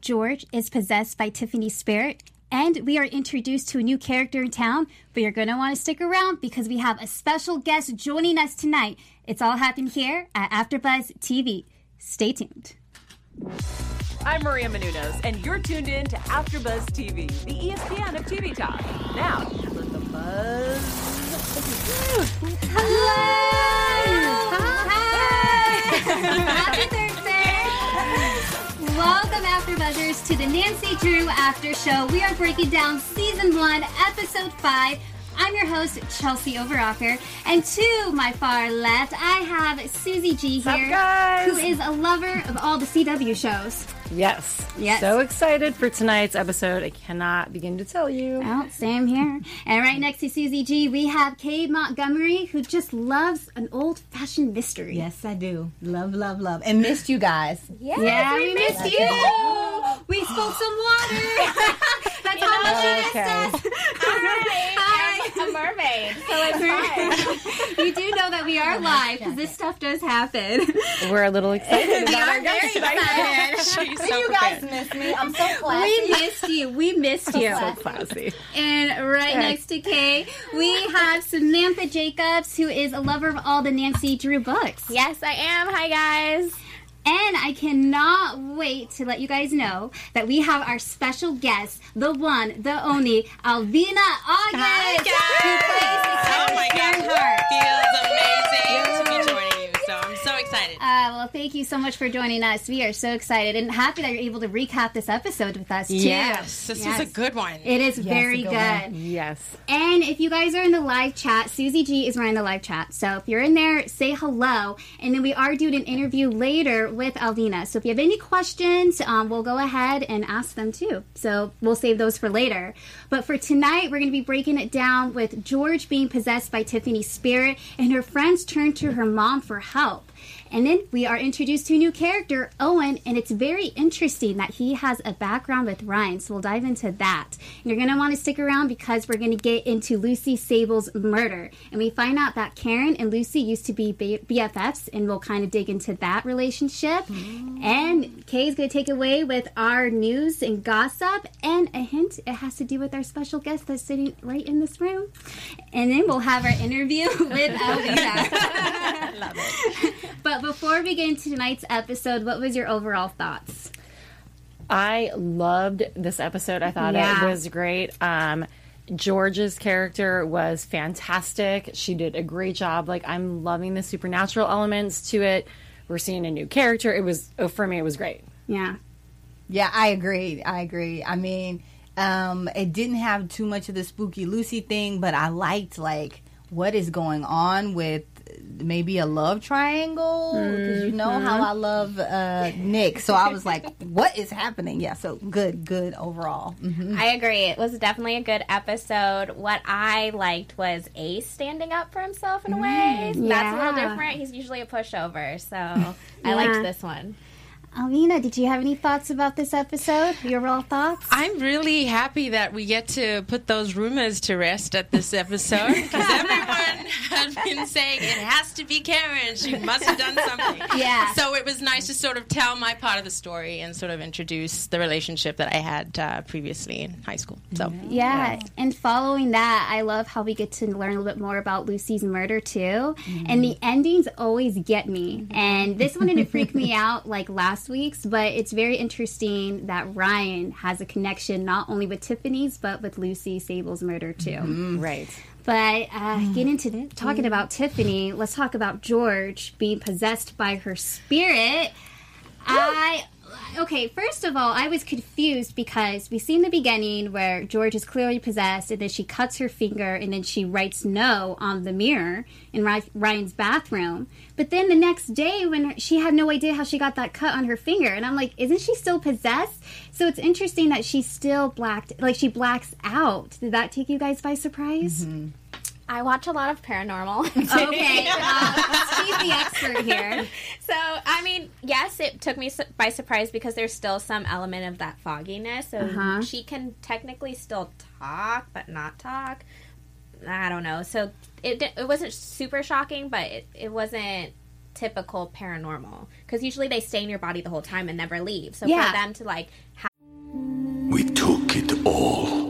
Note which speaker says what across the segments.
Speaker 1: George is possessed by Tiffany's spirit, and we are introduced to a new character in town. But you're going to want to stick around because we have a special guest joining us tonight. It's all happening here at AfterBuzz TV. Stay tuned.
Speaker 2: I'm Maria Menounos, and you're tuned in to AfterBuzz TV, the ESPN of TV talk. Now, let the buzz.
Speaker 1: Happy Thursday! Welcome, After Buzzers, to the Nancy Drew After Show. We are breaking down season one, episode five. I'm your host, Chelsie Overocker, and to my far left, I have Suzi G here, who is a lover of all the CW shows.
Speaker 3: Yes.
Speaker 1: Yes.
Speaker 3: So excited for tonight's episode. I cannot begin to tell you.
Speaker 1: Well, same here. And right next to Suzi G, we have Kay Montgomery, who just loves an old-fashioned mystery.
Speaker 4: Yes, I do. Love, love, love. And missed you guys.
Speaker 1: Yeah, we, missed you. We spilled some water. That's how much it
Speaker 3: Okay.
Speaker 1: says. Hi.
Speaker 5: A mermaid, so it's fine.
Speaker 1: You do know that we are oh live because this stuff does happen.
Speaker 3: We're a little excited about our guest tonight.
Speaker 4: Did you guys miss me? I'm so classy.
Speaker 1: We missed you. We missed you.
Speaker 3: So classy.
Speaker 1: And right next to Kay, we have Samantha Jacobs, who is a lover of all the Nancy Drew books.
Speaker 5: yes, I am. Hi, guys.
Speaker 1: And I cannot wait to let you guys know that we have our special guest, the one, the only, Alvina August, who plays the
Speaker 6: Oh my gosh.
Speaker 1: Hart.
Speaker 6: Feels amazing to be joining you. So I'm so excited.
Speaker 1: Well, thank you so much for joining us. We are so excited and happy that you're able to recap this episode with us, too.
Speaker 6: Yes, this
Speaker 1: Yes.
Speaker 6: is a good one.
Speaker 1: It is very good.
Speaker 4: good one.
Speaker 3: Yes.
Speaker 1: And if you guys are in the live chat, Suzi G is running the live chat. So if you're in there, say hello. And then we are doing an interview later with Alvina. So if you have any questions, um, we'll go ahead and ask them too. So we'll save those for later. But for tonight, we're going to be breaking it down with George being possessed by Tiffany's spirit and her friends turn to her mom for help. And then we are introduced to a new character, Owen, and it's very interesting that he has a background with Ryan. So we'll dive into that. And you're going to want to stick around because we're going to get into Lucy Sable's murder. And we find out that Karen and Lucy used to be BFFs, and we'll kind of dig into that relationship. Mm. And Kay's going to take away with our news and gossip, and a hint it has to do with our special guest that's sitting right in this room. And then we'll have our interview with Alvina.
Speaker 6: Love it.
Speaker 1: But before we get into tonight's episode, what was your overall thoughts?
Speaker 3: I loved this episode. I thought
Speaker 1: Yeah.
Speaker 3: it was great. Um, George's character was fantastic. She did a great job. Like I'm loving the supernatural elements to it. We're seeing a new character. It was oh, for me. It was great.
Speaker 1: Yeah.
Speaker 4: Yeah, I agree. I agree. I mean, um, it didn't have too much of the spooky Lucy thing, but I liked like what is going on with maybe a love triangle because you know how I love uh, Nick. So I was like, what is happening? Yeah, so good, good overall. Mhm.
Speaker 5: I agree. It was definitely a good episode. What I liked was Ace standing up for himself in a way. That's a little different. He's usually a pushover, so I liked this one.
Speaker 1: Alvina, did you have any thoughts about this episode? Your overall thoughts?
Speaker 6: I'm really happy that we get to put those rumors to rest at this episode because everyone has been saying it has to be Karen. She must have done something.
Speaker 1: Yeah.
Speaker 6: So it was nice to sort of tell my part of the story and sort of introduce the relationship that I had uh, previously in high school. So
Speaker 1: Yeah, and following that, I love how we get to learn a little bit more about Lucy's murder too. And the endings always get me. And this one didn't freak me out like last last week's, but it's very interesting that Ryan has a connection not only with Tiffany's but with Lucy Sable's murder too.
Speaker 3: Mm-hmm. Right.
Speaker 1: But uh, getting into talking about Tiffany, let's talk about George being possessed by her spirit. I okay. First of all, I was confused because we see in the beginning where George is clearly possessed, and then she cuts her finger, and then she writes "no" on the mirror in Ryan's bathroom. But then the next day, when she had no idea how she got that cut on her finger, and I'm like, isn't she still possessed? So it's interesting that she still blacked, like she blacks out. Did that take you guys by surprise? Mm-hmm.
Speaker 5: I watch a lot of paranormal.
Speaker 1: Okay, uh, she's the expert here.
Speaker 5: So, I mean, yes, it took me su- by surprise because there's still some element of that fogginess. So
Speaker 1: Uh-huh.
Speaker 5: she can technically still talk, but not talk. I don't know. So it it wasn't super shocking, but it, it wasn't typical paranormal because usually they stay in your body the whole time and never leave. So
Speaker 1: Yeah.
Speaker 5: for them to like have
Speaker 7: We took it all.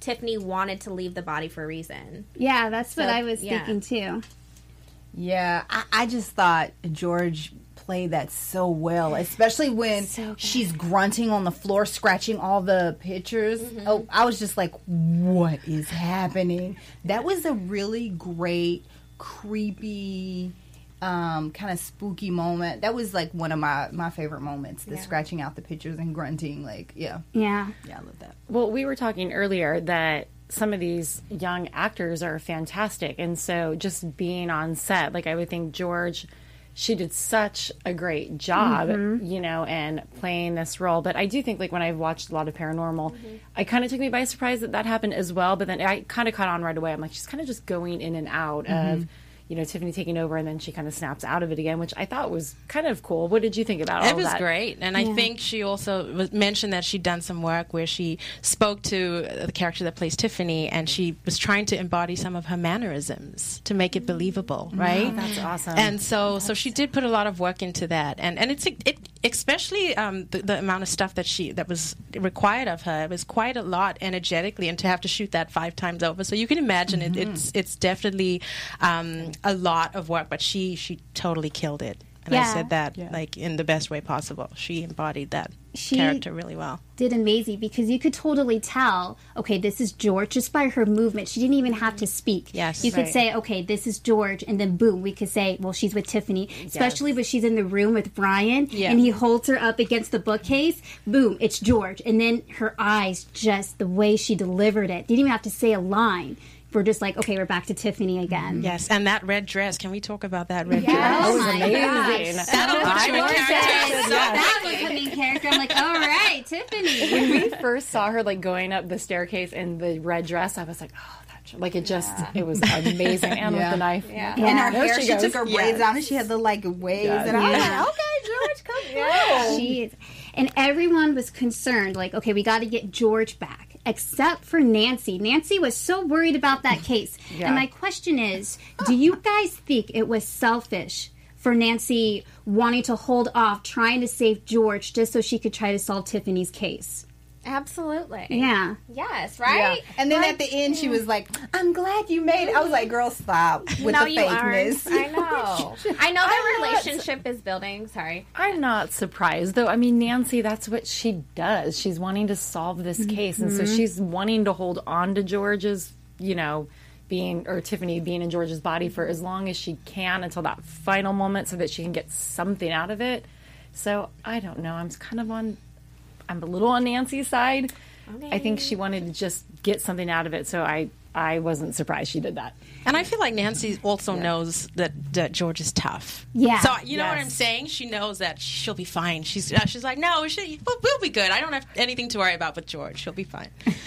Speaker 5: Tiffany wanted to leave the body for a reason.
Speaker 1: Yeah, that's what I was
Speaker 5: yeah.
Speaker 1: thinking too.
Speaker 4: Yeah, I, I just thought George played that so well, especially when she's grunting on the floor, scratching all the pictures. Mm-hmm. Oh, I was just like, what is happening? That was a really great, creepy, um, kind of spooky moment. That was like one of my, my favorite moments, the scratching out the pictures and grunting. Like, yeah.
Speaker 1: Yeah.
Speaker 4: Yeah, I love that.
Speaker 3: Well, we were talking earlier that some of these young actors are fantastic. And so just being on set, like I would think George, she did such a great job, mm-hmm. you know, and playing this role. But I do think, like, when I've watched a lot of paranormal, mm-hmm. I kind of took me by surprise that that happened as well. But then I kind of caught on right away. I'm like, she's kind of just going in and out mm-hmm. of. You know, Tiffany taking over, and then she kind of snaps out of it again, which I thought was kind of cool. What did you think about all
Speaker 6: It was
Speaker 3: that?
Speaker 6: great, and I think she also was, mentioned that she'd done some work where she spoke to the character that plays Tiffany, and she was trying to embody some of her mannerisms to make it believable, right?
Speaker 3: That's awesome.
Speaker 6: And so, so she did put a lot of work into that, and and it's it especially um, the, the amount of stuff that she that was required of her. It was quite a lot energetically, and to have to shoot that five times over, so you can imagine it, it's it's definitely um, a lot of work, but she she totally killed it. And I said that like in the best way possible. She embodied that
Speaker 1: She-
Speaker 6: character really well.
Speaker 1: Did amazing because you could totally tell, okay, this is George just by her movement. She didn't even have to speak.
Speaker 6: Yes.
Speaker 1: You could say, okay, this is George, and then boom, we could say, well, she's with Tiffany. Especially when she's in the room with Brian
Speaker 6: Yeah.
Speaker 1: and he holds her up against the bookcase. Boom, it's George. And then her eyes, just the way she delivered it, didn't even have to say a line. We're just like, okay, we're back to Tiffany again.
Speaker 6: Yes, and that red dress. Can we talk about that red
Speaker 1: Yes.
Speaker 6: dress?
Speaker 1: Oh
Speaker 3: was
Speaker 1: my
Speaker 3: amazing.
Speaker 1: gosh.
Speaker 6: That'll put you in
Speaker 1: George
Speaker 6: character.
Speaker 1: says, that was the main character. I'm like, all right, Tiffany.
Speaker 3: when we first saw her like going up the staircase in the red dress, I was like, oh, that like it just it was amazing. And with the knife,
Speaker 5: Yeah.
Speaker 4: and her hair,
Speaker 3: she
Speaker 4: she, took her braids out and she had the like waves. And I was
Speaker 1: Yeah.
Speaker 4: like, okay, George, come through.
Speaker 1: She is. And everyone was concerned, like, okay, we got to get George back, except for Nancy. Nancy was so worried about that case. And my question is do you guys think it was selfish? For Nancy wanting to hold off trying to save George just so she could try to solve Tiffany's case.
Speaker 5: Absolutely.
Speaker 1: Yeah.
Speaker 5: Yes,
Speaker 4: Yeah.
Speaker 5: right?
Speaker 4: And then at the end, she was like, I'm glad you made it. I was like, girl, stop with
Speaker 5: no,
Speaker 4: the
Speaker 5: you
Speaker 4: fakeness.
Speaker 5: aren't. I know. I know their relationship is building. Sorry.
Speaker 3: I'm not surprised though. I mean, Nancy, that's what she does. She's wanting to solve this mm-hmm. case, and so she's wanting to hold on to George's, you know, being or Tiffany being in George's body for as long as she can until that final moment, so that she can get something out of it. So I don't know. I'm kind of on. I'm a little on Nancy's side. I think she wanted to just get something out of it, so I I wasn't surprised she did that.
Speaker 6: And I feel like Nancy also knows that, that George is tough.
Speaker 1: Yeah.
Speaker 6: So you know what I'm saying? She knows that she'll be fine. She's uh, she's like, no, we should, we'll, we'll be good. I don't have anything to worry about with George. She'll be fine.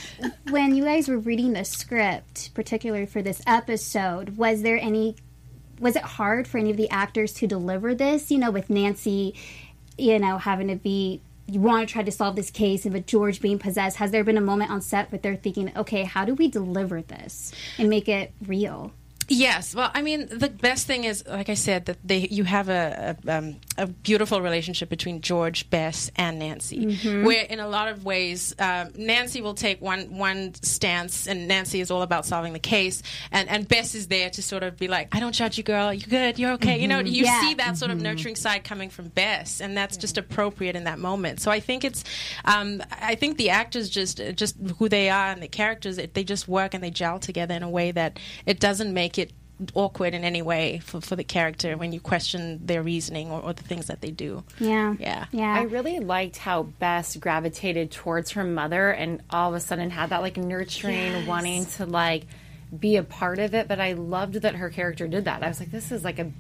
Speaker 1: When you guys were reading the script, particularly for this episode, was there any was it hard for any of the actors to deliver this, you know, with Nancy, you know, having to be you want to try to solve this case and with George being possessed, has there been a moment on set where they're thinking, okay, how do we deliver this and make it real?
Speaker 6: Yes, well, I mean, the best thing is, like I said, that they you have a a, um, a beautiful relationship between George, Bess, and Nancy.
Speaker 8: Mhm.
Speaker 6: Where in a lot of ways, um, Nancy will take one one stance, and Nancy is all about solving the case, and and Bess is there to sort of be like, "I don't judge you, girl. You're good. You're okay." You know,
Speaker 8: Mhm.
Speaker 6: you
Speaker 8: Yeah.
Speaker 6: see that sort of
Speaker 8: Mhm.
Speaker 6: nurturing side coming from Bess, and that's just appropriate in that moment. So I think it's, um, I think the actors just just who they are and the characters, it, they just work and they gel together in a way that it doesn't make it awkward in any way for, for the character when you question their reasoning or, or the things that they do.
Speaker 1: Yeah.
Speaker 6: Yeah.
Speaker 1: Yeah.
Speaker 3: I really liked how Bess gravitated towards her mother and all of a sudden had that like nurturing,
Speaker 1: Yes.
Speaker 3: wanting to like be a part of it. But I loved that her character did that. I was like, this is like a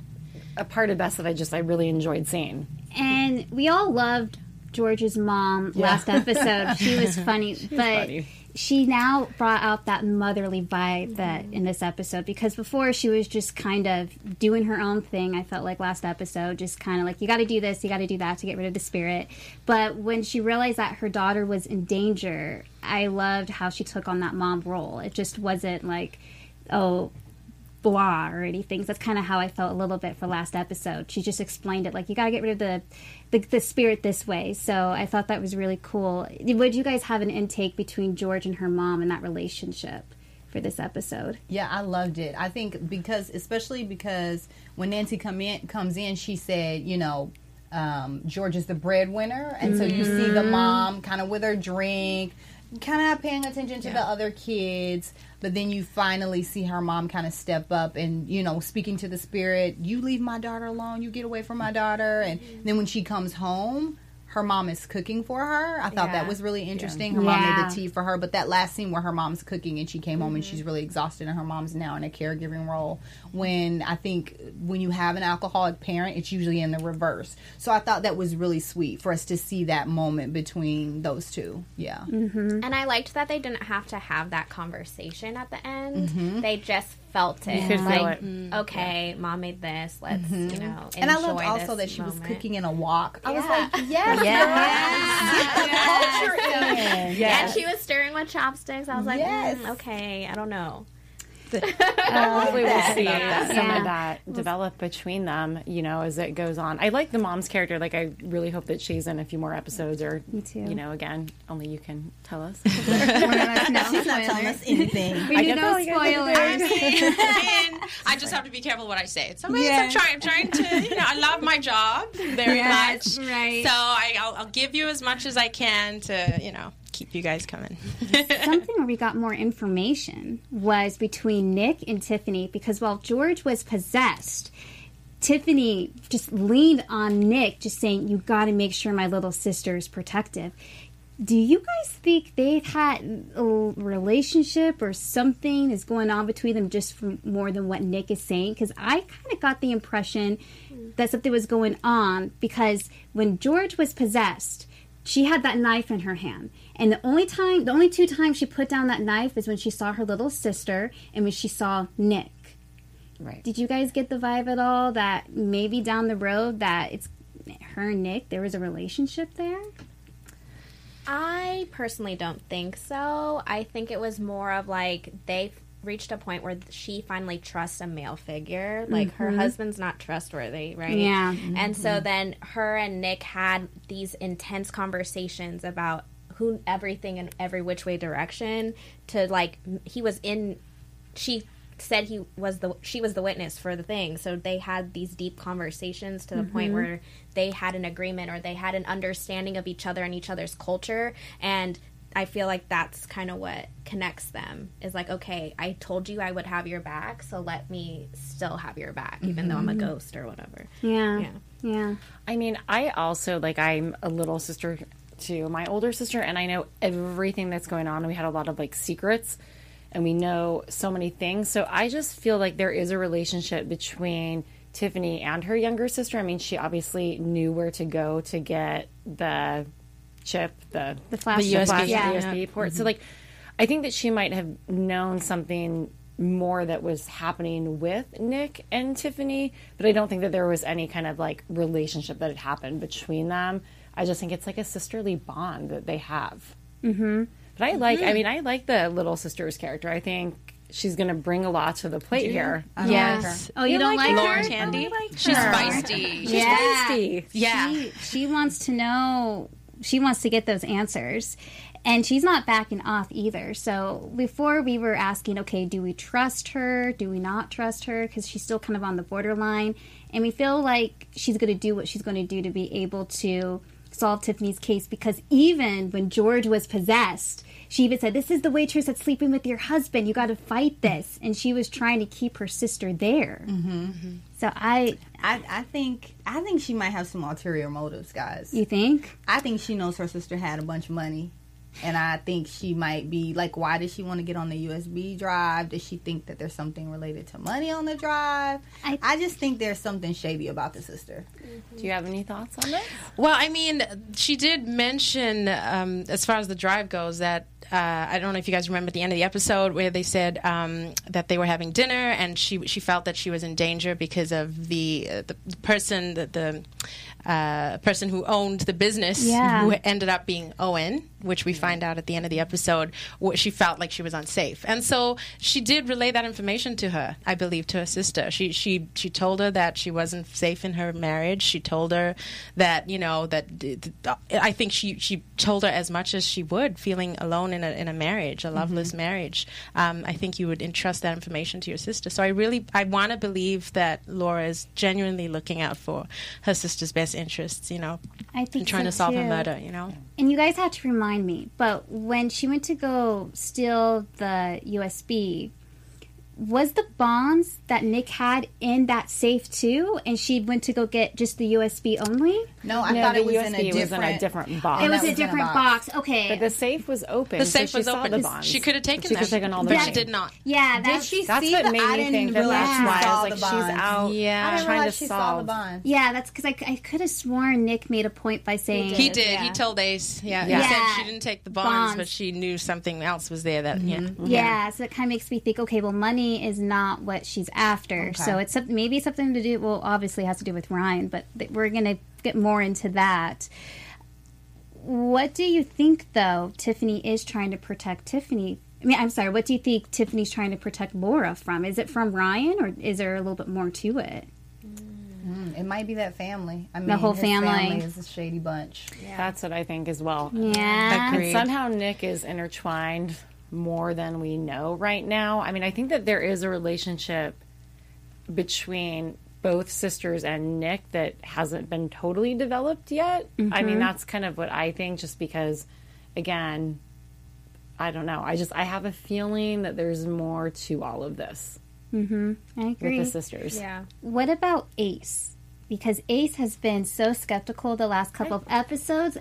Speaker 3: a part of Bess that I just I really enjoyed seeing.
Speaker 1: And we all loved George's mom
Speaker 3: Yeah.
Speaker 1: last episode. She was funny,
Speaker 3: was
Speaker 1: but
Speaker 3: funny.
Speaker 1: She now brought out that motherly vibe that mm-hmm. in this episode because before she was just kind of doing her own thing. I felt like last episode, just kind of like you got to do this, you got to do that to get rid of the spirit. But when she realized that her daughter was in danger, I loved how she took on that mom role. It just wasn't like, oh, blah or anything. That's kind of how I felt a little bit for last episode. She just explained it like you got to get rid of the, the the spirit this way. So I thought that was really cool. Would you guys have an intake between George and her mom and that relationship for this episode?
Speaker 4: Yeah, I loved it. I think because, especially because when Nancy come in comes in, she said, you know, um, George is the breadwinner, and so you see the
Speaker 8: Mhm.
Speaker 4: mom kind of with her drink, kind of not paying attention to the other kids. But then you finally see her mom kind of step up and you know speaking to the spirit. You leave my daughter alone. You get away from my daughter. And then when she comes home. Her mom is cooking for her. I thought
Speaker 8: Yeah.
Speaker 4: that was really interesting. Her mom
Speaker 8: Yeah.
Speaker 4: made the tea for her, but that last scene where her mom's cooking and she came home and she's really exhausted and her mom's now in a caregiving role when I think when you have an alcoholic parent it's usually in the reverse. So I thought that was really sweet for us to see that moment between those two. Yeah.
Speaker 5: And I liked that they didn't have to have that conversation at the end.
Speaker 4: Mhm.
Speaker 5: They just felt it.
Speaker 4: You could feel
Speaker 5: like,
Speaker 4: it. Mm.
Speaker 5: okay, mom made this. Let's, you know,
Speaker 4: And I loved
Speaker 5: enjoy
Speaker 4: also that she was cooking in a wok. I was like, yes,
Speaker 5: Yes.
Speaker 4: girl. Get the culture.
Speaker 5: And she was stirring with chopsticks. I was like,
Speaker 4: Yes.
Speaker 5: mm, okay, I don't know.
Speaker 3: Uh, hopefully, we'll see
Speaker 5: Yeah.
Speaker 3: some
Speaker 5: Yeah.
Speaker 3: of that develop between them, you know, as it goes on. I like the mom's character. Like, I really hope that she's in a few more episodes, or
Speaker 1: Me too.
Speaker 3: you know, again, only you can tell us.
Speaker 4: She's not telling us anything.
Speaker 1: We
Speaker 3: I
Speaker 1: need
Speaker 3: guess
Speaker 1: no spoilers.
Speaker 6: I mean, I mean, I just have to be careful what I say. So I mean,
Speaker 1: Yeah.
Speaker 6: I'm trying, I'm trying to, you know, I love my job very
Speaker 1: Yes,
Speaker 6: much.
Speaker 1: right.
Speaker 6: So I, I'll, I'll give you as much as I can to, you know, keep you guys coming.
Speaker 1: Something where we got more information was between Nick and Tiffany because while George was possessed, Tiffany just leaned on Nick, just saying, You got to make sure my little sister is protective. Do you guys think they've had a relationship or something is going on between them just from more than what Nick is saying? Because I kind of got the impression that something was going on because when George was possessed, she had that knife in her hand. And the only time, the only two times she put down that knife is when she saw her little sister and when she saw Nick.
Speaker 3: Right.
Speaker 1: Did you guys get the vibe at all that maybe down the road that it's her and Nick, there was a relationship there?
Speaker 5: I personally don't think so. I think it was more of like they reached a point where she finally trusts a male figure. Like her
Speaker 1: Mhm.
Speaker 5: husband's not trustworthy, right?
Speaker 1: Yeah.
Speaker 5: And so
Speaker 1: Mhm.
Speaker 5: then her and Nick had these intense conversations about who everything in every which way direction to like he was in she said he was the she was the witness for the thing so they had these deep conversations to the point
Speaker 1: Mhm.
Speaker 5: where they had an agreement or they had an understanding of each other and each other's culture and i feel like that's kind of what connects them is like okay i told you i would have your back so let me still have your back even though i'm a
Speaker 3: Mhm.
Speaker 5: ghost or whatever
Speaker 1: Yeah.
Speaker 5: yeah
Speaker 1: Yeah.
Speaker 3: I mean, I also like I'm a little sister to my older sister, and I know everything that's going on. We had a lot of like secrets, and we know so many things. So I just feel like there is a relationship between Tiffany and her younger sister. I mean, she obviously knew where to go to get the chip, the
Speaker 1: The flash
Speaker 3: the
Speaker 1: chip.
Speaker 3: USB,
Speaker 1: Yeah.
Speaker 3: USB port. So
Speaker 1: Mhm.
Speaker 3: like, I think that she might have known something more that was happening with Nick and Tiffany, but I don't think that there was any kind of like relationship that had happened between them. I just think it's like a sisterly bond that they have.
Speaker 1: Mm-hmm.
Speaker 3: But I like, I
Speaker 1: Mhm.
Speaker 3: mean, I like the little sister's character. I think she's going to bring a lot to the plate
Speaker 1: you?
Speaker 3: here.
Speaker 1: I don't Yes. like her. Oh, you don't like
Speaker 6: Laura
Speaker 1: her?
Speaker 6: Tandy?
Speaker 1: Oh, I like
Speaker 6: She's feisty.
Speaker 3: She's
Speaker 1: yeah.
Speaker 3: feisty.
Speaker 6: Yeah.
Speaker 1: She, she wants to know, she wants to get those answers. And she's not backing off either. So before we were asking, okay, do we trust her? Do we not trust her? Because she's still kind of on the borderline. And we feel like she's going to do what she's going to do to be able to solve Tiffany's case. Because even when George was possessed, she even said, This is the waitress that's sleeping with your husband. You got to fight this. And she was trying to keep her sister there.
Speaker 4: Mm-hmm.
Speaker 1: So I,
Speaker 4: I, I think, I think she might have some ulterior motives, guys.
Speaker 1: You think?
Speaker 4: I think she knows her sister had a bunch of money, and I think she might be like, why does she want to get on the USB drive? Does she think that there's something related to money on the drive? I, just think there's something shady about the sister.
Speaker 3: Do you have any thoughts on this?
Speaker 6: Well, I mean, she did mention, um, as far as the drive goes, that uh, I don't know if you guys remember at the end of the episode where they said um, that they were having dinner and she she felt that she was in danger because of the uh, the, the person the, the uh, person who owned the business
Speaker 1: Yeah.
Speaker 6: who ended up being Owen, which we find out at the end of the episode. She felt like she was unsafe, and so she did relay that information to her. I believe to her sister. She she she told her that she wasn't safe in her marriage. She told her that you know that I think she she told her as much as she would, feeling alone in a in a marriage, a loveless marriage. Um, I think you would entrust that information to your sister. So I really I want to believe that Laura is genuinely looking out for her sister's best interests. You know,
Speaker 1: I think
Speaker 6: trying
Speaker 1: so
Speaker 6: to solve
Speaker 1: too.
Speaker 6: murder. You know.
Speaker 1: And you guys have to remind me, but when she went to go steal the USB, was the bonds that Nick had in that safe too? And she went to go get just the USB only?
Speaker 4: No,
Speaker 3: I No, thought it the was in a USB was in a different- different box.
Speaker 1: It was
Speaker 3: That
Speaker 1: a
Speaker 3: was a
Speaker 1: different
Speaker 3: box.
Speaker 1: box. Okay.
Speaker 3: But the safe was open.
Speaker 6: The
Speaker 3: so
Speaker 6: safe
Speaker 3: she
Speaker 6: was
Speaker 3: saw
Speaker 6: open.
Speaker 3: The bonds.
Speaker 6: She could have taken
Speaker 3: She could have taken all the
Speaker 6: but she did not.
Speaker 1: Yeah,
Speaker 4: Did
Speaker 1: that's,
Speaker 4: she
Speaker 3: That's
Speaker 4: see
Speaker 3: what
Speaker 4: the,
Speaker 3: made
Speaker 4: I
Speaker 3: me think that
Speaker 4: realize
Speaker 3: that's
Speaker 4: she
Speaker 3: why I
Speaker 4: saw
Speaker 3: was like, she's out
Speaker 6: Yeah.
Speaker 4: I didn't
Speaker 3: trying
Speaker 4: realize
Speaker 3: to
Speaker 4: she saw
Speaker 3: solve.
Speaker 4: the bonds.
Speaker 1: Yeah, that's because I, I could have sworn Nick made a point by saying
Speaker 6: He did. He told Ace. Yeah.
Speaker 1: Yeah.
Speaker 6: He said she didn't take the bonds,
Speaker 1: Bonds.
Speaker 6: but she knew something else was there. That yeah. Mm-hmm.
Speaker 1: Yeah, so it kind of makes me think, okay, well, money is not what she's after.
Speaker 6: Okay.
Speaker 1: So it's maybe something to do. Well, obviously, it has to do with Ryan, but th- we're gonna get more into that. What do you think, though? Tiffany is trying to protect Tiffany. I mean, I'm sorry. What do you think Tiffany's trying to protect Laura from? Is it from Ryan, or is there a little bit more to it?
Speaker 4: Mm, it might be that family. I mean,
Speaker 1: The whole
Speaker 4: his
Speaker 1: family.
Speaker 4: is a shady bunch.
Speaker 3: That's what I think as well.
Speaker 1: Yeah.
Speaker 3: And somehow Nick is intertwined more than we know right now. I mean, I think that there is a relationship between both sisters and Nick that hasn't been totally developed yet. I mean,
Speaker 1: Mhm.
Speaker 3: that's kind of what I think just because again, I don't know. I just I have a feeling that there's more to all of this
Speaker 1: Mm-hmm. I agree.
Speaker 3: with the sisters.
Speaker 5: Yeah.
Speaker 1: What about Ace? Because Ace has been so skeptical the last couple of episodes.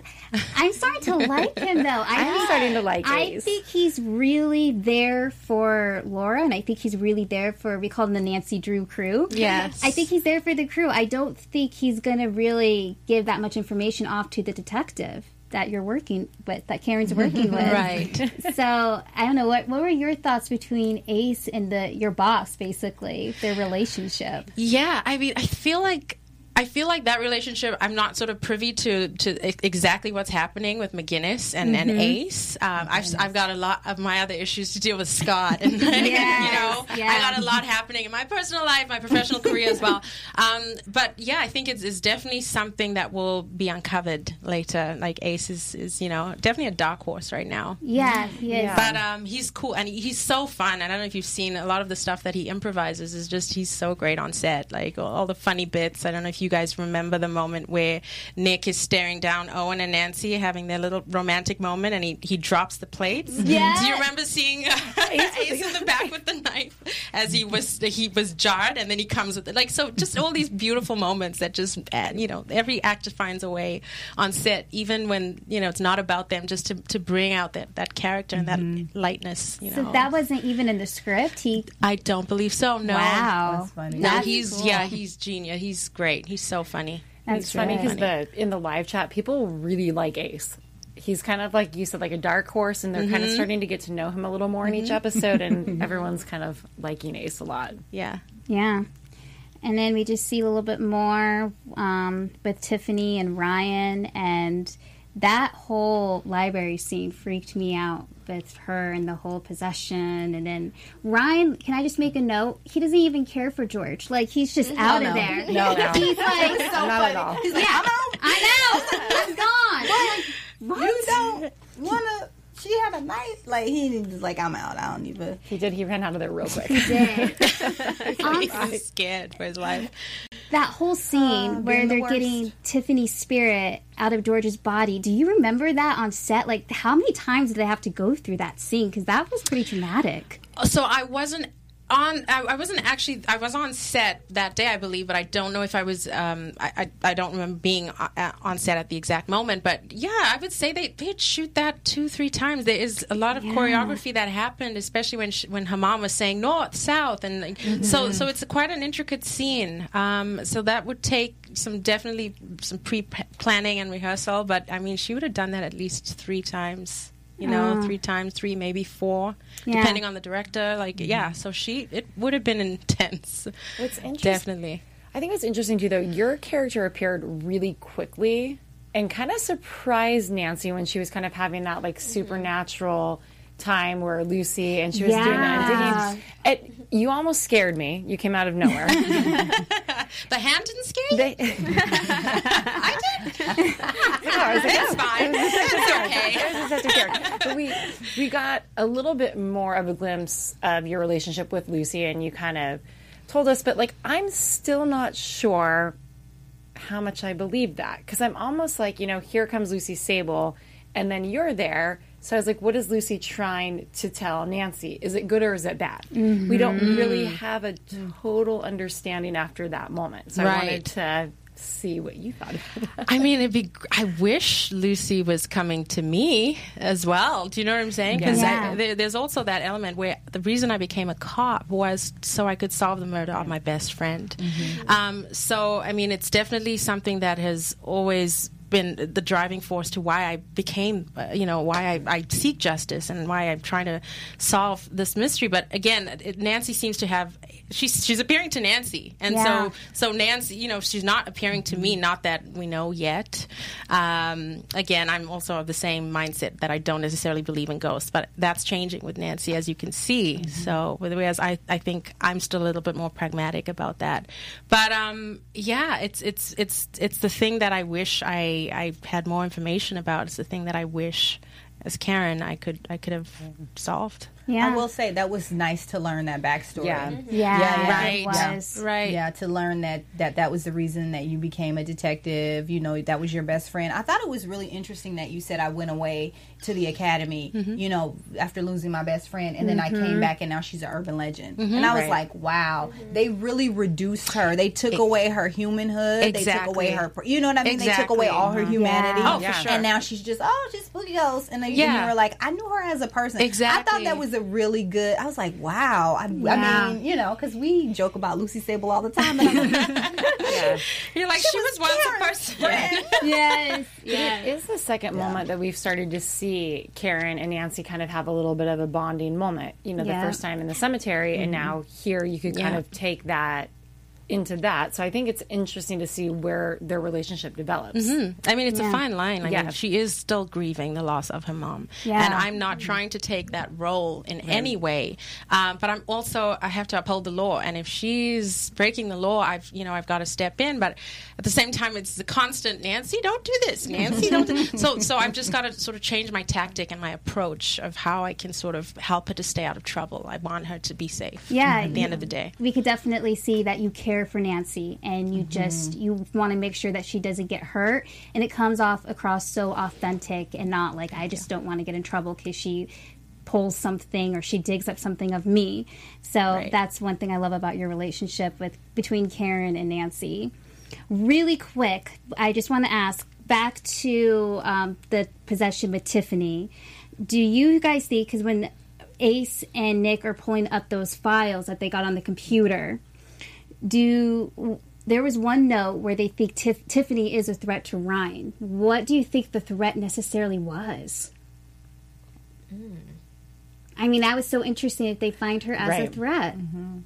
Speaker 1: I'm starting to like him, though. I
Speaker 3: I'm starting to like him.
Speaker 1: I
Speaker 3: Ace.
Speaker 1: think he's really there for Laura, and I think he's really there for we call him the Nancy Drew crew.
Speaker 6: Yes.
Speaker 1: I think he's there for the crew. I don't think he's going to really give that much information off to the detective that you're working with, that Karen's working with.
Speaker 6: Right.
Speaker 1: So I don't know what what were your thoughts between Ace and the your boss, basically their relationship.
Speaker 6: Yeah, I mean, I feel like I feel like that relationship. I'm not sort of privy to to e- exactly what's happening with McGinnis and, and
Speaker 1: Mhm.
Speaker 6: Ace. Um, I've I've got a lot of my other issues to deal with Scott, and you know,
Speaker 1: Yes,
Speaker 6: I
Speaker 1: yeah.
Speaker 6: got a lot happening in my personal life, my professional career as well. Um, but yeah, I think it's, it's definitely something that will be uncovered later. Like Ace is, is you know definitely a dark horse right now.
Speaker 1: Yeah, he is.
Speaker 6: But um, he's cool and he's so fun. I don't know if you've seen a lot of the stuff that he improvises is just he's so great on set. Like all, all the funny bits. I don't know if you guys remember the moment where Nick is staring down Owen and Nancy having their little romantic moment and he, he drops the plates. Mm-hmm.
Speaker 1: Yeah.
Speaker 6: Do you remember seeing uh, Ace in the back with the knife as he was he was jarred and then he comes with it like so just all these beautiful moments that just uh, you know every actor finds a way on set even when you know it's not about them just to, to bring out that, that character and that mm-hmm. lightness you know
Speaker 1: So that wasn't even in the script. He
Speaker 6: I don't believe so. No.
Speaker 1: Wow.
Speaker 4: That's funny.
Speaker 6: No,
Speaker 1: That's
Speaker 6: he's
Speaker 1: cool.
Speaker 6: yeah, he's genius. He's great. He's so funny.
Speaker 1: That's
Speaker 3: it's funny because
Speaker 1: right.
Speaker 3: the in the live chat people really like Ace. He's kind of like you said, like a dark horse, and they're kind of
Speaker 6: Mhm.
Speaker 3: starting to get to know him a little more in each episode, and everyone's kind of liking Ace a lot.
Speaker 6: Yeah.
Speaker 1: Yeah. and then we just see a little bit more um, with Tiffany and Ryan, and that whole library scene freaked me out with her and the whole possession. And then Ryan, can I just make a note? He doesn't even care for George. Like he's just out
Speaker 4: no.
Speaker 1: of there.
Speaker 4: No, no.
Speaker 1: he's like,
Speaker 4: so
Speaker 3: Not at all.
Speaker 4: He's like,
Speaker 1: yeah,
Speaker 4: I'm out.
Speaker 1: I know, I'm gone.
Speaker 4: You don't wanna. She had a knife. Like he was like, I'm out. I don't even.
Speaker 3: He did. He ran out of there real quick.
Speaker 1: Dang.
Speaker 6: He's scared for his life.
Speaker 1: that whole scene
Speaker 4: Uh,
Speaker 1: where they're
Speaker 4: worst.
Speaker 1: getting Tiffany's spirit out of George's body. Do you remember that on set? Like, how many times did they have to go through that scene? Because that was pretty dramatic.
Speaker 6: So I wasn't on. I, I wasn't actually. I was on set that day, I believe, but I don't know if I was. Um, I, I I don't remember being uh, on set at the exact moment. But yeah, I would say they they'd shoot that two three times. There is a lot of choreography that happened, especially when she, when her mom was saying north south, and like, so so it's quite an intricate scene. Um, so that would take some definitely some pre planning and rehearsal. But I mean, she would have done that at least three times. You know,
Speaker 1: Ah.
Speaker 6: three times, three maybe four,
Speaker 1: Yeah.
Speaker 6: depending on the director. Like, yeah, so she it would have been intense.
Speaker 3: What's interesting?
Speaker 6: Definitely.
Speaker 3: I think what's interesting too, though, your character appeared really quickly and kind of surprised Nancy when she was kind of having that like supernatural time where Lucy and she was doing that and digging. It, you almost scared me. You came out of nowhere.
Speaker 6: The hand didn't scare you.
Speaker 3: They,
Speaker 6: I did. it's oh, fine. It's okay.
Speaker 3: It was such a character. But we we got a little bit more of a glimpse of your relationship with Lucy, and you kind of told us. But like, I'm still not sure how much I believe that because I'm almost like, you know, here comes Lucy Sable, and then you're there. So I was like, what is Lucy trying to tell Nancy? Is it good or is it bad? We don't really have a total understanding after that moment. So I wanted to see what you thought of that.
Speaker 6: I mean, it'd be. I wish Lucy was coming to me as well. Do you know what I'm saying? Because
Speaker 1: Yeah.
Speaker 6: there, there's also that element where the reason I became a cop was so I could solve the murder of my best friend. Um, so, I mean, it's definitely something that has always been the driving force to why I became, uh, you know, why I, I seek justice and why I'm trying to solve this mystery. But again, it, Nancy seems to have. She's she's appearing to Nancy, and
Speaker 1: Yeah.
Speaker 6: so so Nancy, you know, she's not appearing to me. Not that we know yet. Um, again, I'm also of the same mindset that I don't necessarily believe in ghosts, but that's changing with Nancy, as you can see. So, whereas I, I think I'm still a little bit more pragmatic about that. But um, yeah, it's it's it's it's the thing that I wish I I had more information about. It's the thing that I wish, as Karen, I could I could have solved.
Speaker 1: Yeah.
Speaker 4: I will say that was nice to learn that backstory.
Speaker 3: Yeah.
Speaker 1: yeah,
Speaker 4: Yeah, yeah.
Speaker 6: Right.
Speaker 1: was.
Speaker 6: Right.
Speaker 4: Yeah, to learn that, that that was the reason that you became a detective. You know, that was your best friend. I thought it was really interesting that you said I went away to the academy.
Speaker 6: Mm-hmm.
Speaker 4: You know, after losing my best friend, and then I came back, and now she's an urban legend.
Speaker 6: Mm-hmm.
Speaker 4: And I was
Speaker 3: Right.
Speaker 4: like, wow, they really reduced her. They took away her humanhood. They took away her. You know what I mean? They took away all her humanity.
Speaker 1: Yeah.
Speaker 6: Oh, for sure.
Speaker 4: And now she's just oh, just spooky ghost. And then
Speaker 6: Yeah.
Speaker 4: you were like, I knew her as a person. Exactly. I thought that was a really good. I was like, wow. I,
Speaker 1: Yeah.
Speaker 4: I mean, you know, because we joke about Lucy Sable all the time. And I'm like,
Speaker 3: yeah.
Speaker 6: You're like she, was, once a person.
Speaker 1: yes,
Speaker 3: It
Speaker 1: yes.
Speaker 3: is the second moment that we've started to see Karen and Nancy kind of have a little bit of a bonding moment. You know,
Speaker 1: Yeah.
Speaker 3: the first time in the cemetery, and mm-hmm. now here you could kind of take that into that. So I think it's interesting to see where their relationship develops.
Speaker 6: I mean, it's
Speaker 1: Yeah.
Speaker 6: a fine line. I
Speaker 3: Yeah.
Speaker 6: mean, she is still grieving the loss of her mom,
Speaker 1: Yeah.
Speaker 6: and I'm not trying to take that role in any way. Um, but I'm also I have to uphold the law, and if she's breaking the law, I've you know I've got to step in. But at the same time, it's the constant Nancy, don't do this, Nancy, don't. Do. So so I've just got to sort of change my tactic and my approach of how I can sort of help her to stay out of trouble. I want her to be safe.
Speaker 1: Yeah,
Speaker 6: at the end of the day.
Speaker 1: we could definitely see that you care for Nancy and you
Speaker 6: Mm-hmm.
Speaker 1: just you want to make sure that she doesn't get hurt and it comes off across so authentic and not like I just don't want to get in trouble because she pulls something or she digs up something of me. So
Speaker 6: Right.
Speaker 1: that's one thing I love about your relationship with between Karen and Nancy. Really quick, I just want to ask back to um, the possession with Tiffany. Do you guys think because when Ace and Nick are pulling up those files that they got on the computer, do there was one note where they think Tif- Tiffany is a threat to Ryan. What do you think the threat necessarily was? Hmm. I mean, that was so interesting that they find her as a
Speaker 3: Right.
Speaker 1: threat. Mm-hmm.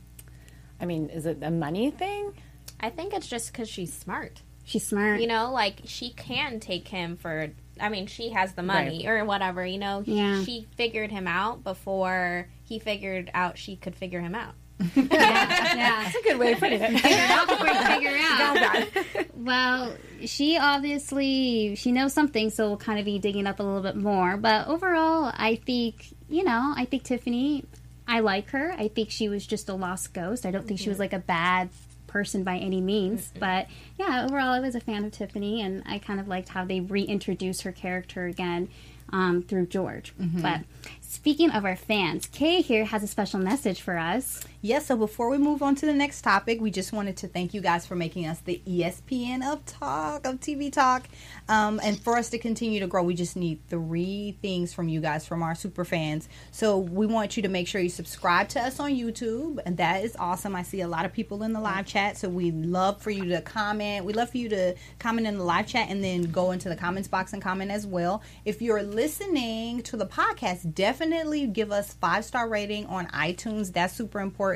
Speaker 3: I mean, is it a money thing?
Speaker 5: I think it's just because she's smart.
Speaker 1: She's smart.
Speaker 5: You know, like she can take him for. I mean, she has the money or whatever. You know,
Speaker 1: Yeah.
Speaker 5: she figured him out before he figured out she could figure him out.
Speaker 1: Yeah.
Speaker 3: That's a good way of putting it.
Speaker 1: Figure it out before you figure it
Speaker 3: Got
Speaker 1: out. well, she obviously she knows something, so we'll kind of be digging up a little bit more. But overall, I think you know, I think Tiffany. I like her. I think she was just a lost ghost. I don't think she was like a bad person by any means. But yeah, overall, I was a fan of Tiffany, and I kind of liked how they reintroduced her character again um, through George.
Speaker 4: Mhm.
Speaker 1: But speaking of our fans, Kay here has a special message for us.
Speaker 4: Yes, so before we move on to the next topic, we just wanted to thank you guys for making us the ESPN of talk, of TV talk. Um, and for us to continue to grow, we just need three things from you guys, from our super fans. So we want you to make sure you subscribe to us on YouTube, and that is awesome. I see a lot of people in the live chat, so we love for you to comment. We love for you to comment in the live chat and then go into the comments box and comment as well. If you're listening to the podcast, definitely give us five star rating on iTunes. That's super important.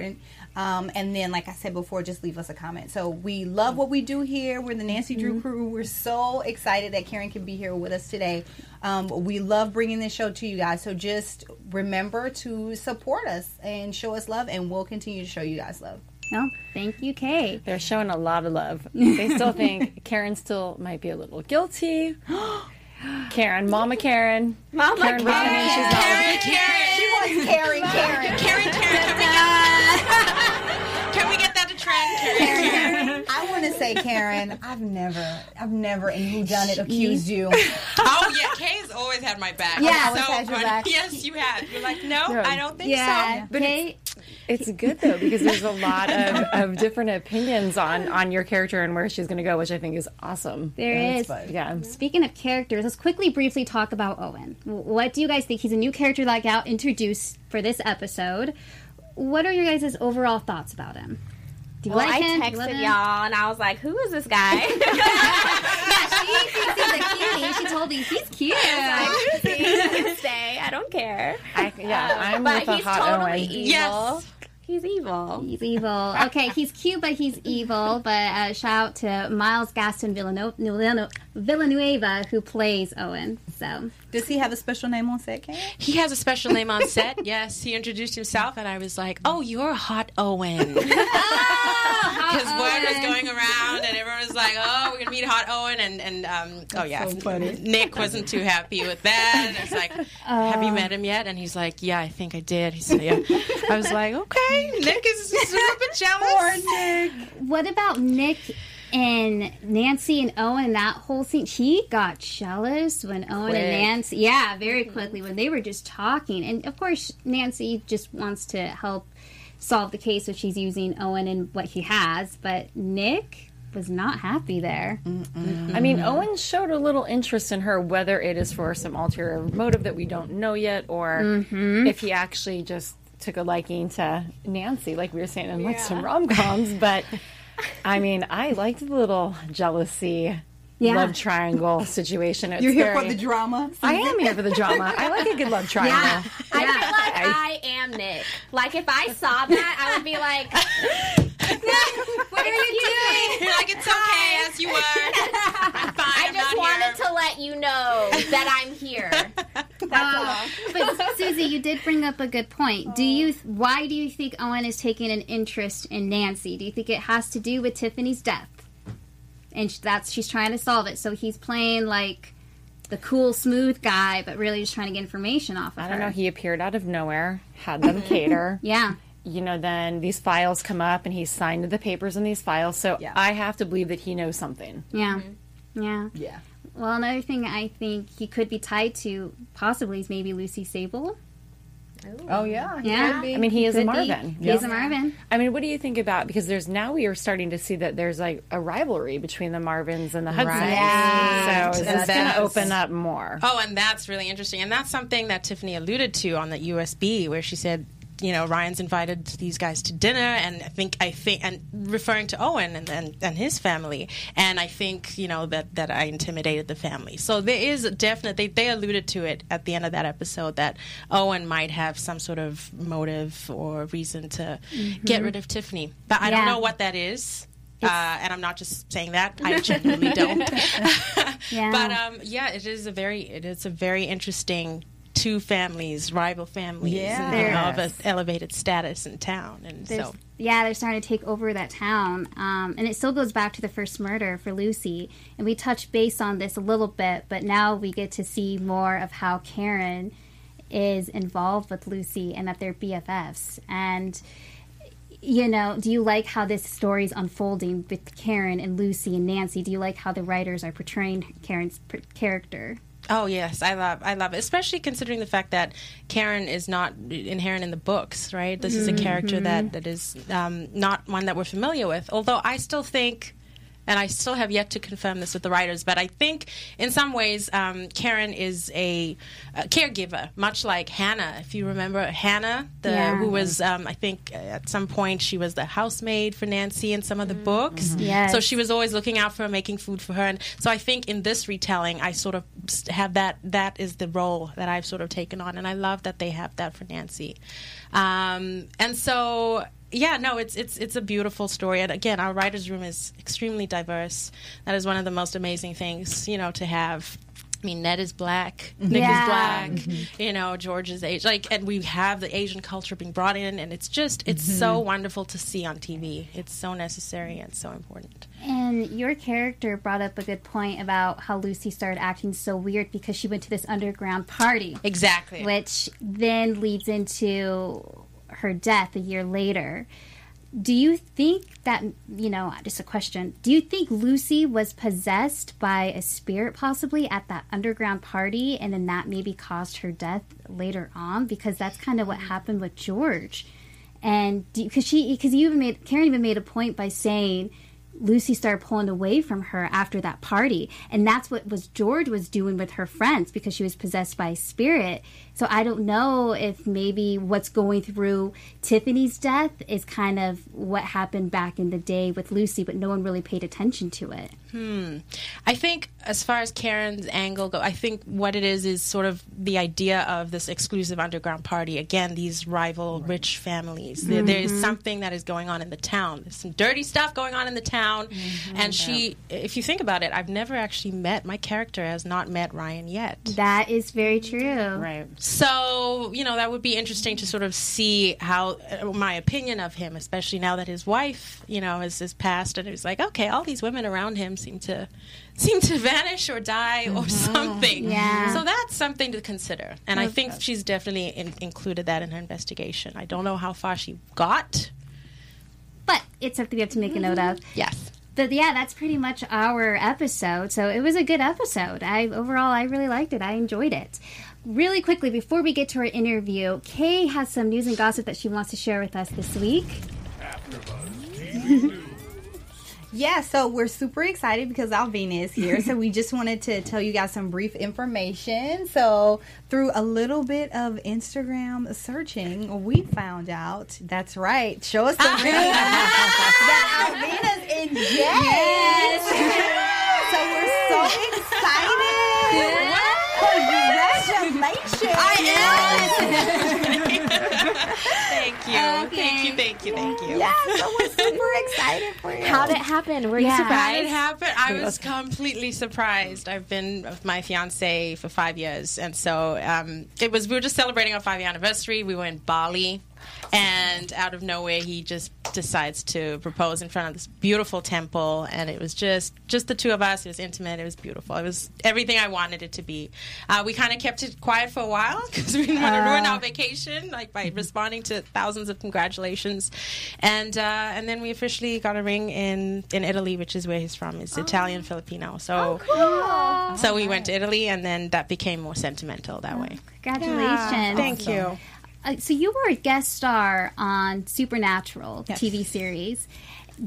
Speaker 4: Um, and then, like I said before, just leave us a comment. So we love what we do here. We're the Nancy Drew crew. We're so excited that Karen can be here with us today. Um, we love bringing this show to you guys. So just remember to support us and show us love, and we'll continue to show you guys love.
Speaker 1: No, thank you, Kay.
Speaker 3: They're showing a lot of love. They still think Karen still might be a little guilty. Karen, Mama Karen.
Speaker 5: Mama
Speaker 3: Karen.
Speaker 5: Karen.
Speaker 3: She's not-
Speaker 4: She wants Karen, Karen.
Speaker 6: Karen, Karen, can we Karen, Karen.
Speaker 4: I want to say, Karen, I've never, I've never in who done it accused you.
Speaker 6: Oh yeah, Kay's always had my back.
Speaker 4: Yeah, always
Speaker 6: so
Speaker 4: had your
Speaker 6: funny.
Speaker 4: back.
Speaker 6: Yes, you have. You're like, no,
Speaker 3: No.
Speaker 6: I don't think
Speaker 1: Yeah,
Speaker 6: so.
Speaker 3: But
Speaker 1: Kay.
Speaker 3: It's good though because there's a lot of, of different opinions on on your character and where she's going to go, which I think is awesome.
Speaker 1: There
Speaker 4: That's
Speaker 1: is.
Speaker 4: fun.
Speaker 3: Yeah.
Speaker 1: Speaking of characters, let's quickly, briefly talk about Owen. What do you guys think? He's a new character that got introduced for this episode. What are your guys' overall thoughts about him? Do you
Speaker 5: Well,
Speaker 1: like
Speaker 5: I
Speaker 1: him? Do you
Speaker 5: texted
Speaker 1: him?
Speaker 5: y'all and I was like, "Who is this guy?"
Speaker 1: Yeah, she thinks he's a cutie. She told me he's cute.
Speaker 5: like, "He can stay. I don't care."
Speaker 3: I, yeah, I'm
Speaker 5: but
Speaker 3: with a
Speaker 5: he's
Speaker 3: hot
Speaker 5: totally
Speaker 3: Owen.
Speaker 5: evil.
Speaker 6: Yes.
Speaker 5: He's evil.
Speaker 1: He's evil. Okay, he's cute, but he's evil. But uh, shout out to Miles Gaston Villano- Villano- Villanueva, who plays Owen. So
Speaker 4: Does he have a special name on set, Karen?
Speaker 6: He has a special name on set. Yes, he introduced himself, and I was like, "Oh, you're hot Owen." Because word was going around, and everyone was like, "Oh, we're gonna meet hot Owen," and and um, oh yeah, Nick wasn't too happy with that. And it's like, "Have you met him yet?" And he's like, "Yeah, I think I did." He said, "Yeah." I was like, "Okay." Nick is, is a little bit jealous.
Speaker 1: what about Nick and Nancy and Owen? That whole scene, he got jealous when Owen and Nancy, yeah, very mm-hmm. quickly when they were just talking. And of course, Nancy just wants to help solve the case, so she's using Owen and what he has. But Nick was not happy there.
Speaker 3: I mean, Owen showed a little interest in her, whether it is for some ulterior motive that we don't know yet, or mm-hmm. if he actually just took a liking to Nancy, like we were saying in like some rom coms. But I mean, I liked the little jealousy.
Speaker 1: Yeah.
Speaker 3: Love triangle situation. It's
Speaker 4: You're here
Speaker 3: very-
Speaker 4: for the drama.
Speaker 3: I am here for the drama. I like a good love triangle. Yeah.
Speaker 5: I feel like I am Nick. Like if I saw that, I would be like,
Speaker 1: What are you doing?
Speaker 6: You're like, "It's okay, as you were. I'm fine.
Speaker 5: I
Speaker 6: I'm
Speaker 5: just
Speaker 6: not
Speaker 5: wanted
Speaker 6: here."
Speaker 5: to let you know that I'm here. That's uh, all.
Speaker 1: but Suzi, you did bring up a good point. Do you? Oh. Why do you think Owen is taking an interest in Nancy? Do you think it has to do with Tiffany's death? And that's she's trying to solve it. So he's playing like the cool, smooth guy, but really just trying to get information off of
Speaker 3: I don't know. He appeared out of nowhere, had them mm-hmm. cater.
Speaker 1: yeah,
Speaker 3: You know, then these files come up and he signed the papers in these files. So
Speaker 4: Yeah.
Speaker 3: I have to believe that he knows something.
Speaker 1: yeah, yeah.
Speaker 4: Yeah.
Speaker 1: Well, another thing I think he could be tied to possibly is maybe Lucy Sable.
Speaker 4: Oh yeah.
Speaker 1: Yeah.
Speaker 4: be.
Speaker 3: I mean, he is a
Speaker 1: Could be.
Speaker 3: Marvin.
Speaker 1: He's a Marvin.
Speaker 3: I mean, what do you think about because there's now we are starting to see that there's like a rivalry between the Marvins and the Hudsons.
Speaker 4: Right.
Speaker 3: So is
Speaker 6: And
Speaker 3: this going to open up more?
Speaker 6: Oh, and that's really interesting. And that's something that Tiffany alluded to on the USB, where she said, you know, Ryan's invited these guys to dinner, and I think, I think, and referring to Owen and, and, and his family, and I think, you know, that, that I intimidated the family. So there is definitely, they, they alluded to it at the end of that episode that Owen might have some sort of motive or reason to get rid of Tiffany. But I
Speaker 1: Yeah.
Speaker 6: don't know what that is. uh, and I'm not just saying that. I genuinely don't.
Speaker 1: Yeah.
Speaker 6: But um, yeah, it is a very it is a very interesting two families, rival families,
Speaker 4: Yeah.
Speaker 6: and, of elevated status in town, and
Speaker 1: There's-
Speaker 6: so
Speaker 1: yeah, they're starting to take over that town, um, and it still goes back to the first murder for Lucy. And we touched base on this a little bit, but now we get to see more of how Karen is involved with Lucy and that they're BFFs. And you know, do you like how this story's unfolding with Karen and Lucy and Nancy? Do you like how the writers are portraying Karen's pr- character?
Speaker 6: Oh yes, I love I love it, especially considering the fact that Karen is not inherent in the books, right? This is a character that that is um, not one that we're familiar with. Although I still think. And I still have yet to confirm this with the writers, but I think in some ways um, Karen is a, a caregiver, much like Hannah. If you remember Hannah, the,
Speaker 1: Yeah.
Speaker 6: who was, um, I think at some point she was the housemaid for Nancy in some of the books.
Speaker 1: Yes.
Speaker 6: So she was always looking out for her, making food for her. And so I think in this retelling, I sort of have that. That is the role that I've sort of taken on, and I love that they have that for Nancy. Um, and so. Yeah, no, it's it's it's a beautiful story, and again, our writers' room is extremely diverse. That is one of the most amazing things, you know, to have. I mean, Ned is black, Nick
Speaker 1: Yeah.
Speaker 6: is black, you know, George is Asian, like, and we have the Asian culture being brought in, and it's just, it's so wonderful to see on TV. It's so necessary and so important.
Speaker 1: And your character brought up a good point about how Lucy started acting so weird because she went to this underground party.
Speaker 6: Exactly.
Speaker 1: Which then leads into her death a year later. Do you think that, you know, just a question, do you think Lucy was possessed by a spirit possibly at that underground party and then that maybe caused her death later on? Because that's kind of what happened with George. And because she, because you even made, Karen even made a point by saying, Lucy started pulling away from her after that party, and that's what was George was doing with her friends because she was possessed by a spirit. So I don't know if maybe what's going through Tiffany's death is kind of what happened back in the day with Lucy, but no one really paid attention to it.
Speaker 6: Hmm. I think, as far as Karen's angle go, I think what it is is sort of the idea of this exclusive underground party. Again, these rival rich families. There, there is something that is going on in the town. There's some dirty stuff going on in the town. And she, if you think about it, I've never actually met my character has not met Ryan yet.
Speaker 1: That is very true.
Speaker 3: Right.
Speaker 6: So, you know, that would be interesting to sort of see how uh, my opinion of him, especially now that his wife, you know, has, has passed and it was like, okay, all these women around him seem to seem to vanish or die or something.
Speaker 1: Yeah.
Speaker 6: So that's something to consider. And I think she's definitely in, included that in her investigation. I don't know how far she got.
Speaker 1: But it's something we have to make a note of. Mm-hmm.
Speaker 6: Yes.
Speaker 1: But yeah, that's pretty much our episode. So it was a good episode. I overall I really liked it. I enjoyed it. Really quickly before we get to our interview, Kay has some news and gossip that she wants to share with us this week.
Speaker 4: Yeah, so we're super excited because Alvina is here. so we just wanted to tell you guys some brief information. So through a little bit of Instagram searching, we found out that's right. Show us the ring that Alvina's in jail. So we're so excited. Congratulations.
Speaker 6: Thank you. Thank you. Thank you. Thank you.
Speaker 4: Yeah, so we're super excited for you.
Speaker 5: How did it happen? Were you
Speaker 1: Yeah.
Speaker 6: How
Speaker 5: surprised?
Speaker 6: did it happen? I was completely surprised. I've been with my fiance for five years, and so um, it was. We were just celebrating our five year anniversary. We were in Bali, and out of nowhere, he just decides to propose in front of this beautiful temple, and it was just just the two of us. It was intimate. It was beautiful. It was everything I wanted it to be. Uh, we kind of kept it quiet for a while because we didn't want to ruin our vacation, like by responding to thousands of congratulations, and uh, and then we officially got a ring in in Italy, which is where he's from. It's Italian Filipino. So so we went to Italy, and then that became more sentimental that way.
Speaker 1: Congratulations.
Speaker 6: Thank you.
Speaker 1: Uh, so you were a guest star on Supernatural TV series.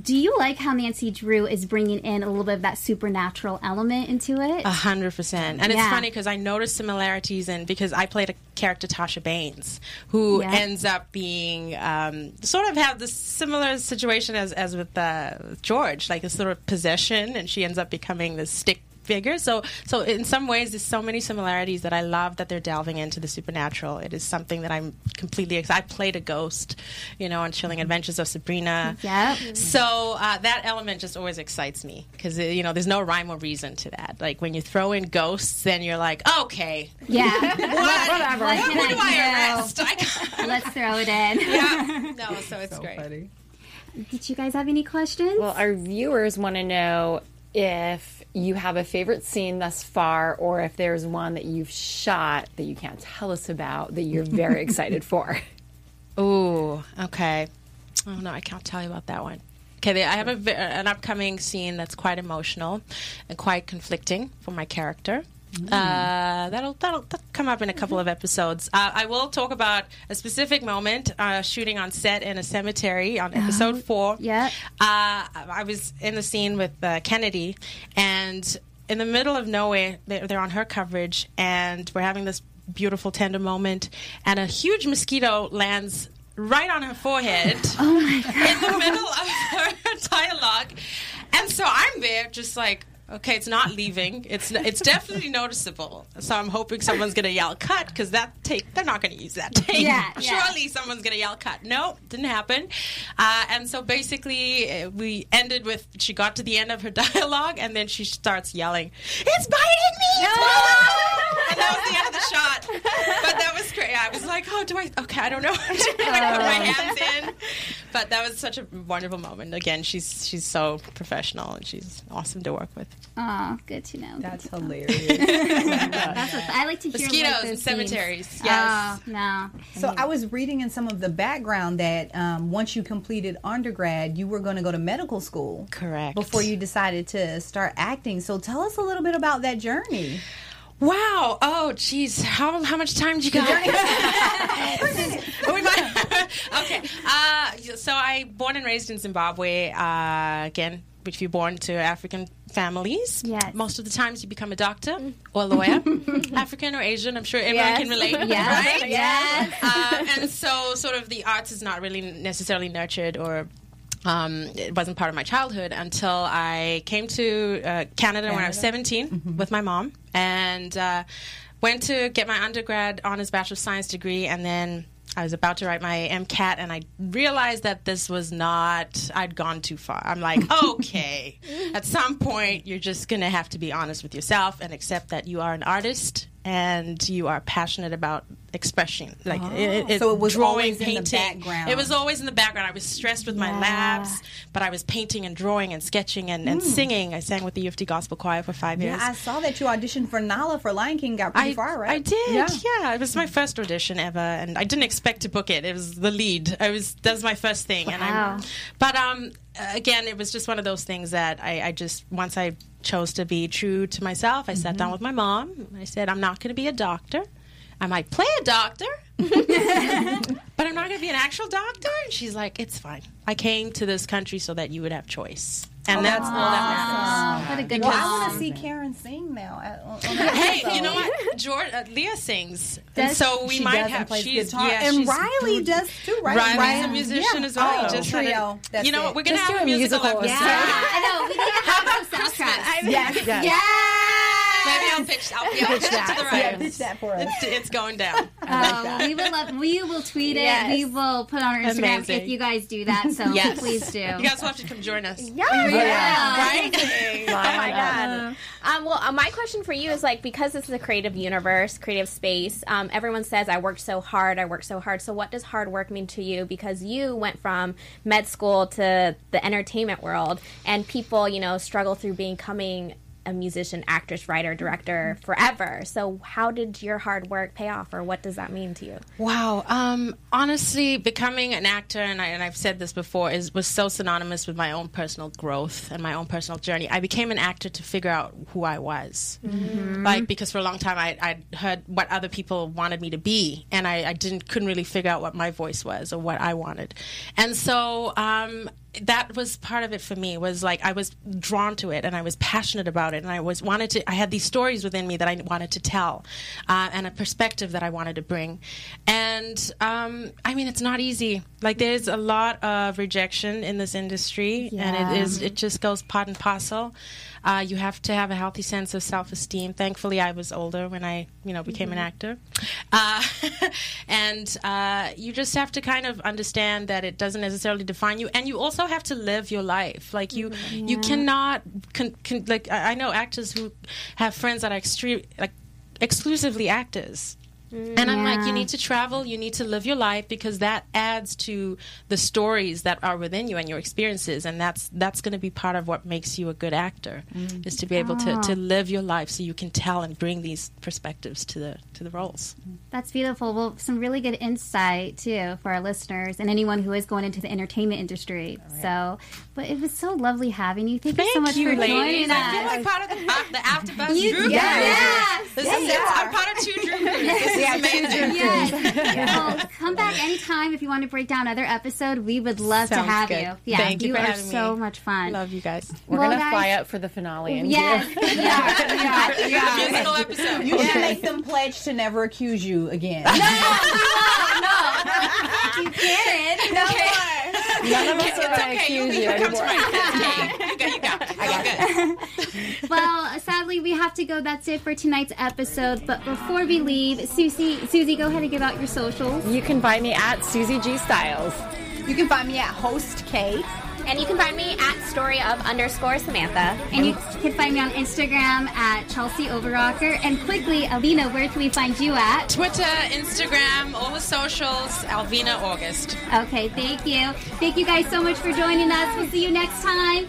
Speaker 1: Do you like how Nancy Drew is bringing in a little bit of that supernatural element into it?
Speaker 6: A hundred percent. And it's funny because I noticed similarities in because I played a character Tasha Banes who
Speaker 1: Yeah.
Speaker 6: ends up being um, sort of have this similar situation as as with uh, George, like a sort of possession, and she ends up becoming the stick figure. So, so in some ways, there's so many similarities that I love that they're delving into the supernatural. It is something that I'm completely excited. I played a ghost, you know, on Chilling Adventures of Sabrina.
Speaker 1: Yep.
Speaker 6: So uh, that element just always excites me because you know there's no rhyme or reason to that. Like when you throw in ghosts, then you're like, okay,
Speaker 1: Yeah.
Speaker 6: what,
Speaker 1: Whatever. What
Speaker 6: Who
Speaker 1: can
Speaker 6: do
Speaker 1: I
Speaker 6: I arrest? I,
Speaker 1: Let's throw it in.
Speaker 6: yeah, no, so it's great.
Speaker 1: Did you guys have any questions?
Speaker 3: Well, our viewers want to know if you have a favorite scene thus far, or if there's one that you've shot that you can't tell us about that you're very excited for.
Speaker 6: Ooh, okay. Oh no, I can't tell you about that one. Okay, I have a, an upcoming scene that's quite emotional and quite conflicting for my character. Uh, that'll, that'll that'll come up in a couple of episodes. Uh, I will talk about a specific moment uh, shooting on set in a cemetery on episode four.
Speaker 1: Yeah.
Speaker 6: Uh, I was in the scene with uh, Kennedy, and in the middle of nowhere, they're, they're on her coverage, and we're having this beautiful, tender moment, and a huge mosquito lands right on her forehead
Speaker 1: oh
Speaker 6: in the middle of her dialogue. And so I'm there just like, okay, it's not leaving. It's it's definitely noticeable. So I'm hoping someone's going to yell cut because that take they're not going to use that take.
Speaker 1: Yeah, yeah.
Speaker 6: Surely someone's going to yell cut. No, didn't happen. Uh, and so basically uh, we ended with she got to the end of her dialogue and then she starts yelling, "It's biting me!" It's biting me!" and that was the end of the shot. But that was great. I was like, "Oh, do I? Okay, I don't know. what to do. I put my hands in." But that was such a wonderful moment. Again, she's she's so professional and she's awesome to work with.
Speaker 1: Oh, good to know.
Speaker 4: That's
Speaker 1: Good to know.
Speaker 4: hilarious.
Speaker 1: That's what, I like to hear
Speaker 6: Mosquitoes
Speaker 1: like,
Speaker 6: and cemeteries.
Speaker 1: scenes.
Speaker 6: Yes.
Speaker 1: Oh, no.
Speaker 4: So I was reading in some of the background that um, once you completed undergrad, you were going to go to medical school.
Speaker 6: Correct.
Speaker 4: Before you decided to start acting. So tell us a little bit about that journey.
Speaker 6: Wow. Oh, geez. How, how much time do you got? Okay. Uh, so I born and raised in Zimbabwe. Uh, again, if you're born to African families,
Speaker 1: Yes.
Speaker 6: most of the times you become a doctor or a lawyer, African or Asian. I'm sure everyone
Speaker 1: Yes.
Speaker 6: can relate,
Speaker 1: Yes.
Speaker 6: right?
Speaker 1: Yes.
Speaker 6: Uh, and so, sort of, the arts is not really necessarily nurtured or. Um, it wasn't part of my childhood until I came to uh, Canada, when I was 17 with my mom and uh, went to get my undergrad honors Bachelor of Science degree. And then I was about to write my MCAT and I realized that this was not, I'd gone too far. I'm like, okay, at some point, you're just going to have to be honest with yourself and accept that you are an artist and you are passionate about expression. Like, it,
Speaker 4: So it was
Speaker 6: drawing,
Speaker 4: always in the
Speaker 6: painting.
Speaker 4: background.
Speaker 6: It was always in the background. I was stressed with my labs, but I was painting and drawing and sketching and, and singing. I sang with the U of T Gospel Choir for five years.
Speaker 4: Yeah, I saw that you auditioned for Nala for Lion King. Got pretty
Speaker 6: I,
Speaker 4: far, right?
Speaker 6: I did.
Speaker 4: Yeah.
Speaker 6: Yeah. it was my first audition ever, and I didn't expect to book it. It was the lead. I was that was my first thing, and
Speaker 1: Wow.
Speaker 6: I'm. But um, again, it was just one of those things that I, I just once I chose to be true to myself, I sat down mm-hmm. with my mom. and I said, I'm not going to be a doctor. I might play a doctor, but I'm not going to be an actual doctor. And she's like, It's fine. I came to this country so that you would have choice, and that's all that matters.
Speaker 1: Oh, what a good
Speaker 4: Well, I want to see Karen sing now. At, on, on
Speaker 6: Hey, you know what? George, uh, Leah sings, and so we
Speaker 4: she
Speaker 6: might have.
Speaker 4: plays
Speaker 6: She's
Speaker 4: guitar,
Speaker 6: yeah,
Speaker 4: and
Speaker 6: she's
Speaker 4: Riley
Speaker 6: good.
Speaker 4: does too, right?
Speaker 6: Riley's
Speaker 4: Ryan-
Speaker 6: a musician
Speaker 4: yeah.
Speaker 6: as well.
Speaker 4: Oh,
Speaker 6: just
Speaker 4: trio.
Speaker 6: a-
Speaker 4: That's
Speaker 6: you know
Speaker 4: it.
Speaker 6: what? We're gonna
Speaker 3: Just
Speaker 6: have
Speaker 3: do
Speaker 6: a
Speaker 3: a
Speaker 6: musical,
Speaker 3: musical
Speaker 6: episode.
Speaker 1: Yeah, I know. We need to have those soundtracks.
Speaker 4: Yes.
Speaker 3: Yes.
Speaker 1: Yes.
Speaker 6: Maybe I'll pitch. I'll yeah, pitch that to the
Speaker 4: Yeah,
Speaker 6: right.
Speaker 4: pitch that for us.
Speaker 6: It's, it's going down.
Speaker 1: Oh, we will love. We will tweet it.
Speaker 5: Yes.
Speaker 1: We will put on our Instagram
Speaker 6: Amazing.
Speaker 1: if you guys do that. So
Speaker 6: Yes.
Speaker 1: please do.
Speaker 6: You guys will have to come join us.
Speaker 5: Yeah.
Speaker 6: Right?
Speaker 5: Oh my god. Um, well, uh, my question for you is like because this is a creative universe, creative space. Um, everyone says I worked so hard. I worked so hard. So what does hard work mean to you? Because you went from med school to the entertainment world, and people, you know, struggle through becoming a musician, actress, writer, director forever. So how did your hard work pay off, or what does that mean to you?
Speaker 6: Wow. Um, honestly, becoming an actor, and, I, and I've said this before, is was so synonymous with my own personal growth and my own personal journey. I became an actor to figure out who I was, like because for a long time I I heard what other people wanted me to be, and I, I didn't couldn't really figure out what my voice was or what I wanted, and so. Um, that was part of it for me was like I was drawn to it and I was passionate about it and I was wanted to I had these stories within me that I wanted to tell uh, and a perspective that I wanted to bring. And um, I mean it's not easy. Like there's a lot of rejection in this industry and it is it just goes part and parcel. Uh, you have to have a healthy sense of self-esteem. Thankfully I was older when I you know became an
Speaker 8: Mhm.
Speaker 6: actor. Uh, and uh, you just have to kind of understand that it doesn't necessarily define you. And you also have to live your life. Like you mm-hmm. you
Speaker 8: Yeah.
Speaker 6: cannot con- con- like I know actors who have friends that are extreme like exclusively actors and I'm like, you need to travel, you need to live your life because that adds to the stories that are within you and your experiences, and that's that's going to be part of what makes you a good actor,
Speaker 1: Mm.
Speaker 6: is to be able to,
Speaker 1: Ah.
Speaker 6: to live your life so you can tell and bring these perspectives to the to the roles.
Speaker 1: That's beautiful. Well, some really good insight too for our listeners and anyone who is going into the entertainment industry. So, but it was so lovely having you. Thank, you so much
Speaker 6: you,
Speaker 1: for
Speaker 6: ladies.
Speaker 1: joining us.
Speaker 6: I feel like part of the, uh, the AfterBuzz
Speaker 1: You-
Speaker 6: Drew
Speaker 1: yes.
Speaker 6: Crew.
Speaker 1: Yes.
Speaker 6: This
Speaker 1: Yes,
Speaker 6: is
Speaker 1: you are.
Speaker 6: I'm part of two Drew Crews. This is
Speaker 1: Yeah,
Speaker 6: amazing.
Speaker 1: Yes. Well, come back anytime if you want to break down another episode. We would love to
Speaker 6: Sounds
Speaker 1: have
Speaker 6: good.
Speaker 1: you. Yeah,
Speaker 6: Thank you
Speaker 1: you
Speaker 6: for
Speaker 1: are
Speaker 6: having
Speaker 1: so
Speaker 6: me.
Speaker 1: much fun.
Speaker 6: Love you guys.
Speaker 3: We're
Speaker 1: Well,
Speaker 3: gonna fly
Speaker 1: guys-
Speaker 3: up for the finale. And
Speaker 1: Yes,
Speaker 3: do-
Speaker 1: we are. We are. We are.
Speaker 6: Musical episode.
Speaker 4: You should make them pledge to never accuse you again. No, no, no.
Speaker 1: You can. No more.
Speaker 3: None of us
Speaker 6: It's
Speaker 3: are gonna
Speaker 6: okay.
Speaker 3: accuse
Speaker 6: You-
Speaker 3: you
Speaker 6: you come to
Speaker 3: anymore.
Speaker 6: my You got, you got. It. It's all
Speaker 1: well, sadly, we have to go. That's it for tonight's episode. But before we leave, Suzi, Suzi, go ahead and give out your socials.
Speaker 3: You can find me at Suzi G Styles.
Speaker 4: You can find me at Host K.
Speaker 5: And you can find me at story of underscore Samantha.
Speaker 1: And you can find me on Instagram at Chelsie Overocker. And quickly, Alvina, where can we find you at?
Speaker 6: Twitter, Instagram, all the socials, Alvina August.
Speaker 1: Okay, thank you. Thank you guys so much for joining us. We'll see you next time.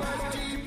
Speaker 9: Almighty